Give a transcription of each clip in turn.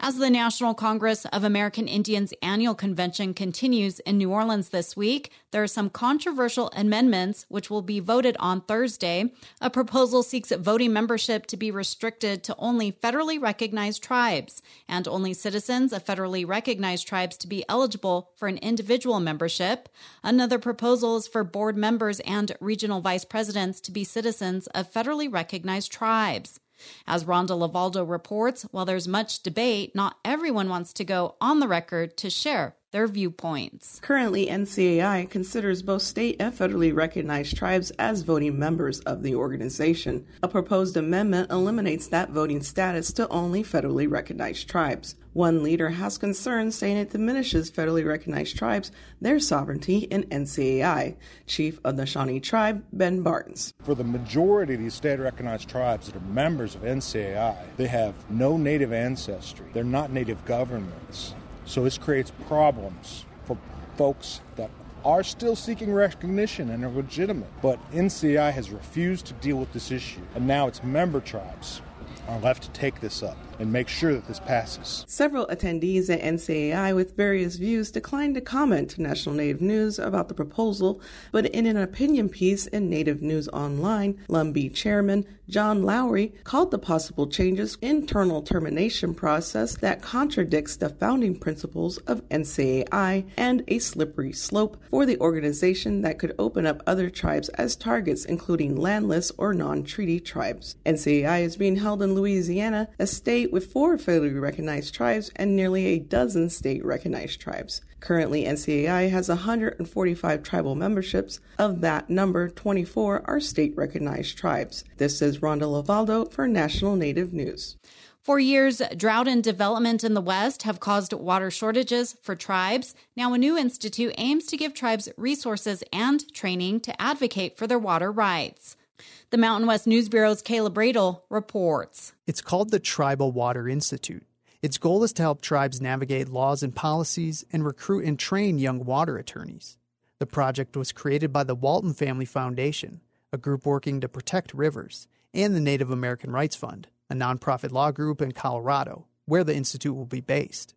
As the National Congress of American Indians annual convention continues in New Orleans this week, there are some controversial amendments which will be voted on Thursday. A proposal seeks voting membership to be restricted to only federally recognized tribes and only citizens of federally recognized tribes to be eligible for an individual membership. Another proposal is for board members and regional vice presidents to be citizens of federally recognized tribes. As Rhonda LeValdo reports, while there's much debate, not everyone wants to go on the record to share their viewpoints. Currently, NCAI considers both state and federally recognized tribes as voting members of the organization. A proposed amendment eliminates that voting status to only federally recognized tribes. One leader has concerns saying it diminishes federally recognized tribes their sovereignty in NCAI. Chief of the Shawnee tribe, Ben Barnes. For the majority of these state recognized tribes that are members of NCAI, they have no native ancestry. They're not native governments. So this creates problems for folks that are still seeking recognition and are legitimate. But NCI has refused to deal with this issue, and now its member tribes are left to take this up and make sure that this passes. Several attendees at NCAI with various views declined to comment to National Native News about the proposal, but in an opinion piece in Native News Online, Lumbee chairman John Lowry called the possible changes internal termination process that contradicts the founding principles of NCAI and a slippery slope for the organization that could open up other tribes as targets, including landless or non-treaty tribes. NCAI is being held in Louisiana, a state state with four federally recognized tribes and nearly a dozen state recognized tribes. Currently, NCAI has 145 tribal memberships. Of that number, 24 are state recognized tribes. This is Rhonda LeValdo for National Native News. For years, drought and development in the West have caused water shortages for tribes. Now, a new institute aims to give tribes resources and training to advocate for their water rights. The Mountain West News Bureau's Kaleb Roedel reports. It's called the Tribal Water Institute. Its goal is to help tribes navigate laws and policies and recruit and train young water attorneys. The project was created by the Walton Family Foundation, a group working to protect rivers, and the Native American Rights Fund, a nonprofit law group in Colorado, where the institute will be based.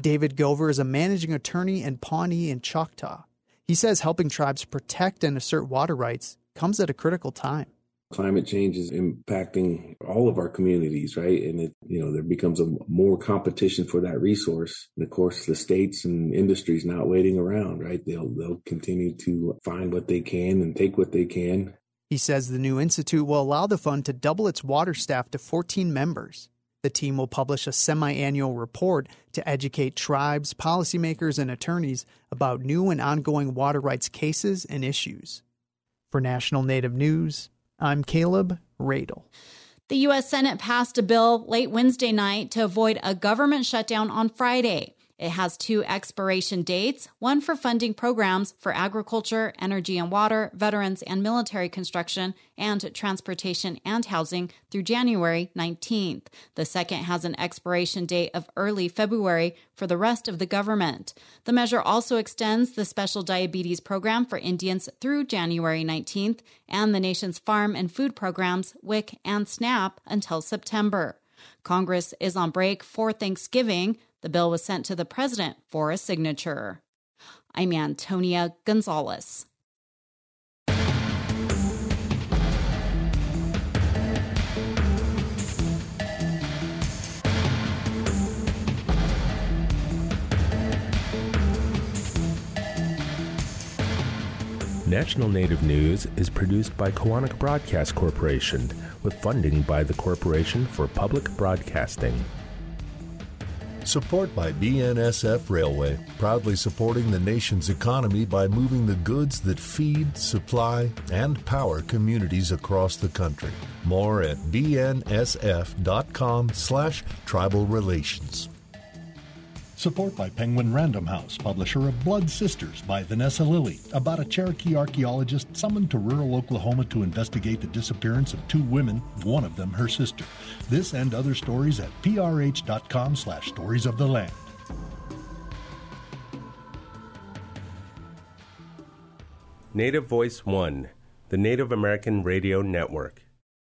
David Gover is a managing attorney in Pawnee and Choctaw. He says helping tribes protect and assert water rights comes at a critical time. Climate change is impacting all of our communities, right? And it, you know, there becomes a more competition for that resource. And of course, the states and industries not waiting around, right? They'll they'll continue to find what they can and take what they can. He says the new institute will allow the fund to double its water staff to 14 members. The team will publish a semi annual report to educate tribes, policymakers, and attorneys about new and ongoing water rights cases and issues. For National Native News, I'm Kaleb Roedel. The U.S. Senate passed a bill late Wednesday night to avoid a government shutdown on Friday. It has two expiration dates one for funding programs for agriculture, energy and water, veterans and military construction, and transportation and housing through January 19th. The second has an expiration date of early February for the rest of the government. The measure also extends the special diabetes program for Indians through January 19th and the nation's farm and food programs, WIC and SNAP, until September. Congress is on break for Thanksgiving. The bill was sent to the president for a signature. I'm Antonia Gonzales. National Native News is produced by Koahnic Broadcast Corporation with funding by the Corporation for Public Broadcasting. Support by BNSF Railway, proudly supporting the nation's economy by moving the goods that feed, supply, and power communities across the country. More at bnsf.com slash tribal relations. Support by Penguin Random House, publisher of Blood Sisters by Vanessa Lillie, about a Cherokee archaeologist summoned to rural Oklahoma to investigate the disappearance of two women, one of them her sister. This and other stories at prh.com slash stories of the land. Native Voice One, the Native American Radio Network.